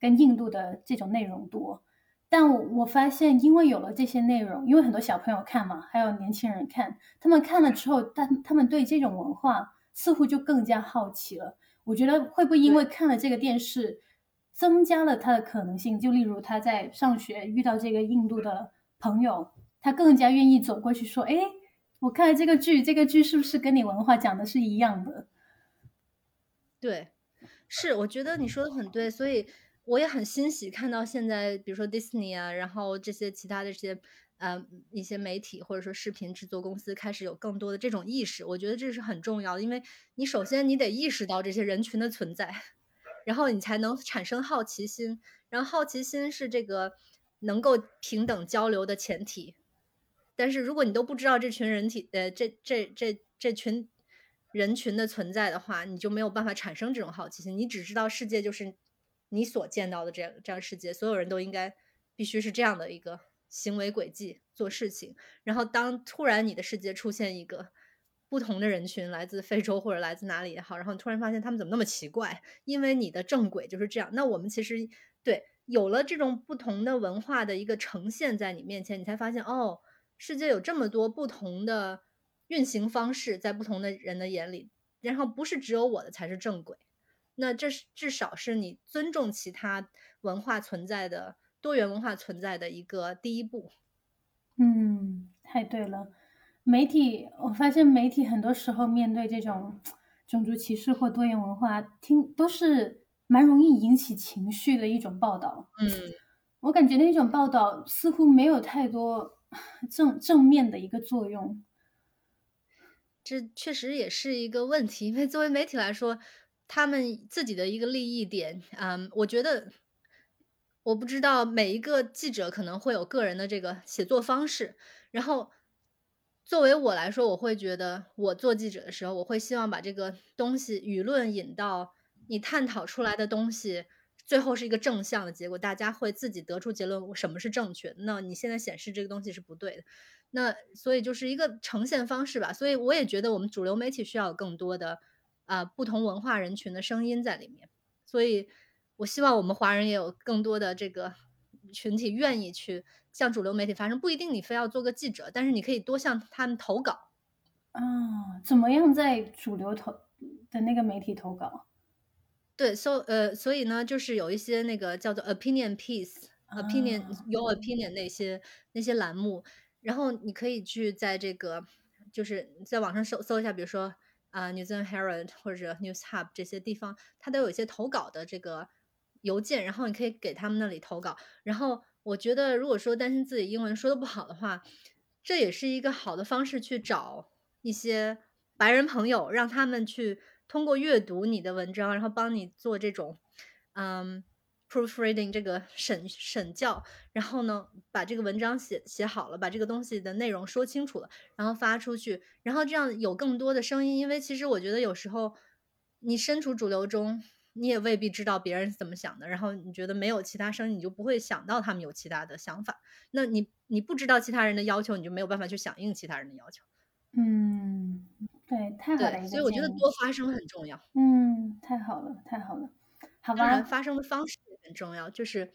跟印度的这种内容多。但我我发现，因为有了这些内容，因为很多小朋友看嘛，还有年轻人看，他们看了之后，他他们对这种文化似乎就更加好奇了。我觉得会不会因为看了这个电视，增加了他的可能性？就例如他在上学遇到这个印度的朋友，他更加愿意走过去说：“哎，我看了这个剧，这个剧是不是跟你文化讲的是一样的对，是，我觉得你说的很对，所以我也很欣喜看到现在，比如说 Disney 啊，然后这些其他的这些呃一些媒体或者说视频制作公司开始有更多的这种意识，我觉得这是很重要的，因为你首先你得意识到这些人群的存在，然后你才能产生好奇心，然后好奇心是这个能够平等交流的前提。但是如果你都不知道这群人体呃这这这这群人群的存在的话，你就没有办法产生这种好奇心。你只知道世界就是你所见到的这样这样世界，所有人都应该必须是这样的一个行为轨迹做事情。然后当突然你的世界出现一个不同的人群，来自非洲或者来自哪里也好，然后你突然发现他们怎么那么奇怪，因为你的正轨就是这样。那我们其实对有了这种不同的文化的一个呈现在你面前，你才发现哦。世界有这么多不同的运行方式，在不同的人的眼里，然后不是只有我的才是正轨。那这是至少是你尊重其他文化存在的多元文化存在的一个第一步。嗯，太对了。媒体，我发现媒体很多时候面对这种种族歧视或多元文化，听都是蛮容易引起情绪的一种报道。嗯，我感觉那种报道似乎没有太多。正正面的一个作用，这确实也是一个问题。因为作为媒体来说，他们自己的一个利益点，嗯，我觉得我不知道每一个记者可能会有个人的这个写作方式。然后，作为我来说，我会觉得我做记者的时候，我会希望把这个东西舆论引到你探讨出来的东西。最后是一个正向的结果，大家会自己得出结论，什么是正确。那你现在显示这个东西是不对的，那所以就是一个呈现方式吧。所以我也觉得我们主流媒体需要有更多的啊不同文化人群的声音在里面。所以，我希望我们华人也有更多的这个群体愿意去向主流媒体发声。不一定你非要做个记者，但是你可以多向他们投稿。啊，怎么样在主流投的那个媒体投稿？对，so 呃，所以呢，就是有一些那个叫做 opinion piece、opinion your opinion 那些那些栏目，然后你可以去在这个就是在网上搜搜一下，比如说啊，New Zealand Herald 或者 News Hub 这些地方，它都有一些投稿的这个邮件，然后你可以给他们那里投稿。然后我觉得，如果说担心自己英文说的不好的话，这也是一个好的方式去找一些白人朋友，让他们去。通过阅读你的文章，然后帮你做这种，嗯，proofreading 这个审审教，然后呢，把这个文章写写好了，把这个东西的内容说清楚了，然后发出去，然后这样有更多的声音。因为其实我觉得有时候你身处主流中，你也未必知道别人是怎么想的，然后你觉得没有其他声音，你就不会想到他们有其他的想法。那你你不知道其他人的要求，你就没有办法去响应其他人的要求。嗯。对，太好了。所以我觉得多发声很重要。嗯，太好了，太好了。好吧，发声的方式也很重要，就是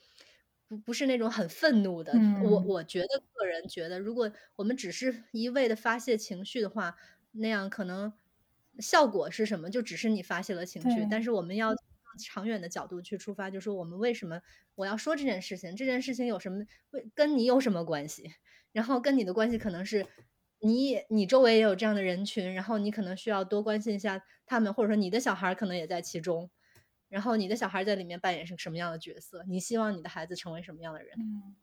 不不是那种很愤怒的。我我觉得个人觉得，如果我们只是一味的发泄情绪的话，那样可能效果是什么？就只是你发泄了情绪。但是我们要长远的角度去出发，就说我们为什么我要说这件事情？这件事情有什么？为跟你有什么关系？然后跟你的关系可能是。你你周围也有这样的人群，然后你可能需要多关心一下他们，或者说你的小孩可能也在其中，然后你的小孩在里面扮演是什么样的角色？你希望你的孩子成为什么样的人？嗯，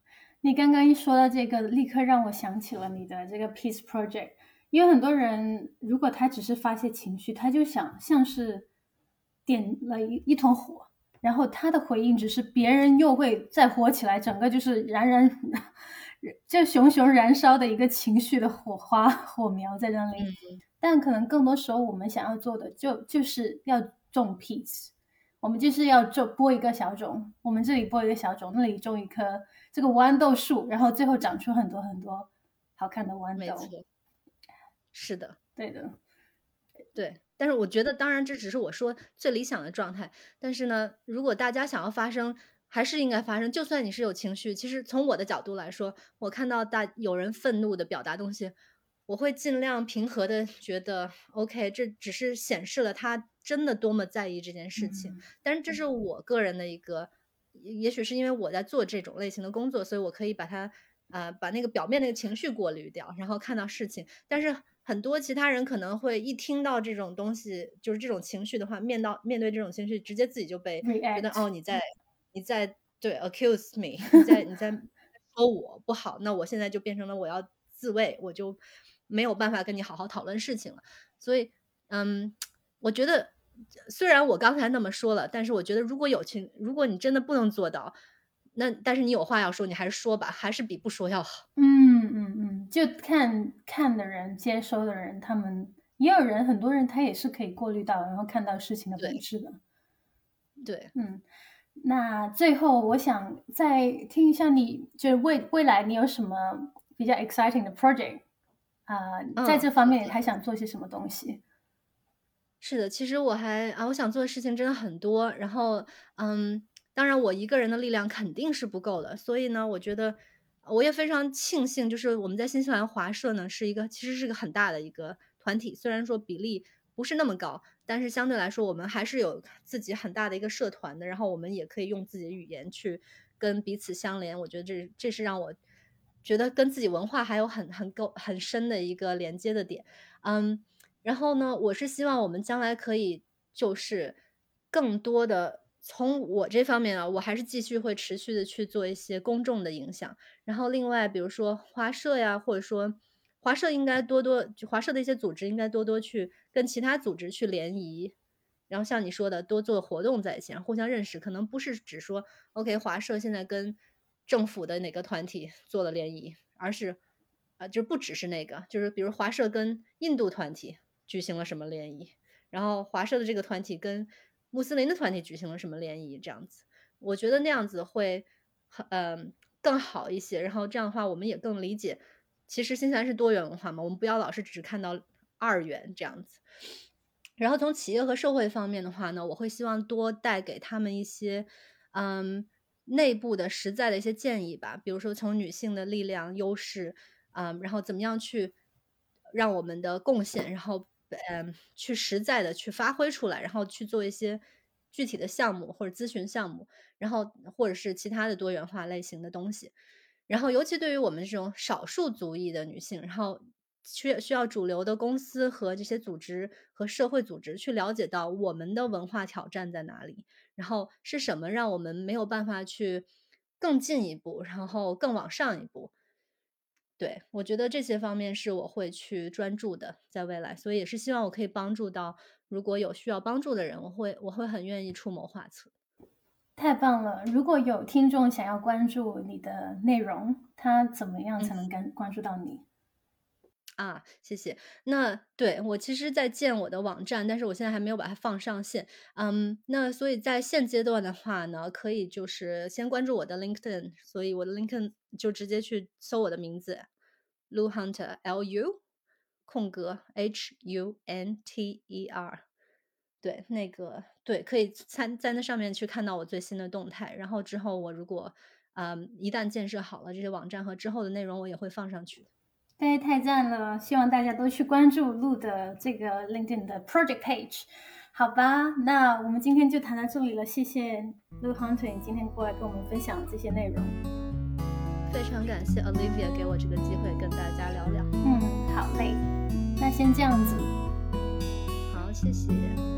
你刚刚一说到这个，立刻让我想起了你的这个 Peace Project，因为很多人如果他只是发泄情绪，他就想像是点了一一团火，然后他的回应只是别人又会再火起来，整个就是燃燃。就熊熊燃烧的一个情绪的火花火苗在那里，但可能更多时候我们想要做的就就是要种 peace，我们就是要种播一个小种，我们这里播一个小种，那里种一棵这个豌豆树，然后最后长出很多很多好看的豌豆。是的，对的，对。但是我觉得，当然这只是我说最理想的状态。但是呢，如果大家想要发生。还是应该发生，就算你是有情绪，其实从我的角度来说，我看到大有人愤怒的表达东西，我会尽量平和的觉得，OK，这只是显示了他真的多么在意这件事情。但是这是我个人的一个，也许是因为我在做这种类型的工作，所以我可以把它，呃，把那个表面那个情绪过滤掉，然后看到事情。但是很多其他人可能会一听到这种东西，就是这种情绪的话，面到面对这种情绪，直接自己就被觉得哦，你在。你在对 accuse me，你在你在 说我不好，那我现在就变成了我要自卫，我就没有办法跟你好好讨论事情了。所以，嗯，我觉得虽然我刚才那么说了，但是我觉得如果有情，如果你真的不能做到，那但是你有话要说，你还是说吧，还是比不说要好。嗯嗯嗯，就看看的人，接收的人，他们也有人，很多人他也是可以过滤到，然后看到事情的本质的。对，嗯。那最后，我想再听一下，你就是未未来你有什么比较 exciting 的 project 啊？在这方面，你还想做些什么东西？是的，其实我还啊，我想做的事情真的很多。然后，嗯，当然我一个人的力量肯定是不够的，所以呢，我觉得我也非常庆幸，就是我们在新西兰华社呢是一个其实是个很大的一个团体，虽然说比例不是那么高。但是相对来说，我们还是有自己很大的一个社团的，然后我们也可以用自己的语言去跟彼此相连。我觉得这这是让我觉得跟自己文化还有很很够很深的一个连接的点。嗯，然后呢，我是希望我们将来可以就是更多的从我这方面啊，我还是继续会持续的去做一些公众的影响。然后另外，比如说华社呀，或者说。华社应该多多，华社的一些组织应该多多去跟其他组织去联谊，然后像你说的，多做活动在前，互相认识。可能不是只说 OK，华社现在跟政府的哪个团体做了联谊，而是啊，就不只是那个，就是比如华社跟印度团体举行了什么联谊，然后华社的这个团体跟穆斯林的团体举行了什么联谊，这样子，我觉得那样子会很嗯更好一些。然后这样的话，我们也更理解。其实新西兰是多元文化嘛，我们不要老是只看到二元这样子。然后从企业和社会方面的话呢，我会希望多带给他们一些，嗯，内部的实在的一些建议吧。比如说从女性的力量优势，嗯，然后怎么样去让我们的贡献，然后嗯，去实在的去发挥出来，然后去做一些具体的项目或者咨询项目，然后或者是其他的多元化类型的东西。然后尤其对于我们这种少数族裔的女性，然后。需需要主流的公司和这些组织和社会组织去了解到我们的文化挑战在哪里，然后是什么让我们没有办法去更进一步，然后更往上一步。对我觉得这些方面是我会去专注的，在未来，所以也是希望我可以帮助到如果有需要帮助的人，我会我会很愿意出谋划策。太棒了！如果有听众想要关注你的内容，他怎么样才能关关注到你？啊，谢谢。那对我其实，在建我的网站，但是我现在还没有把它放上线。嗯，那所以在现阶段的话呢，可以就是先关注我的 LinkedIn，所以我的 LinkedIn 就直接去搜我的名字，Lu Hunter，L U 空格 H U N T E R。对，那个对，可以参在那上面去看到我最新的动态。然后之后我如果嗯一旦建设好了这些网站和之后的内容，我也会放上去的。太太赞了！希望大家都去关注路的这个 LinkedIn 的 Project Page，好吧？那我们今天就谈到这里了，谢谢 Lu Hunter 今天过来跟我们分享这些内容。非常感谢 Olivia 给我这个机会跟大家聊聊。嗯，好嘞，那先这样子。好，谢谢。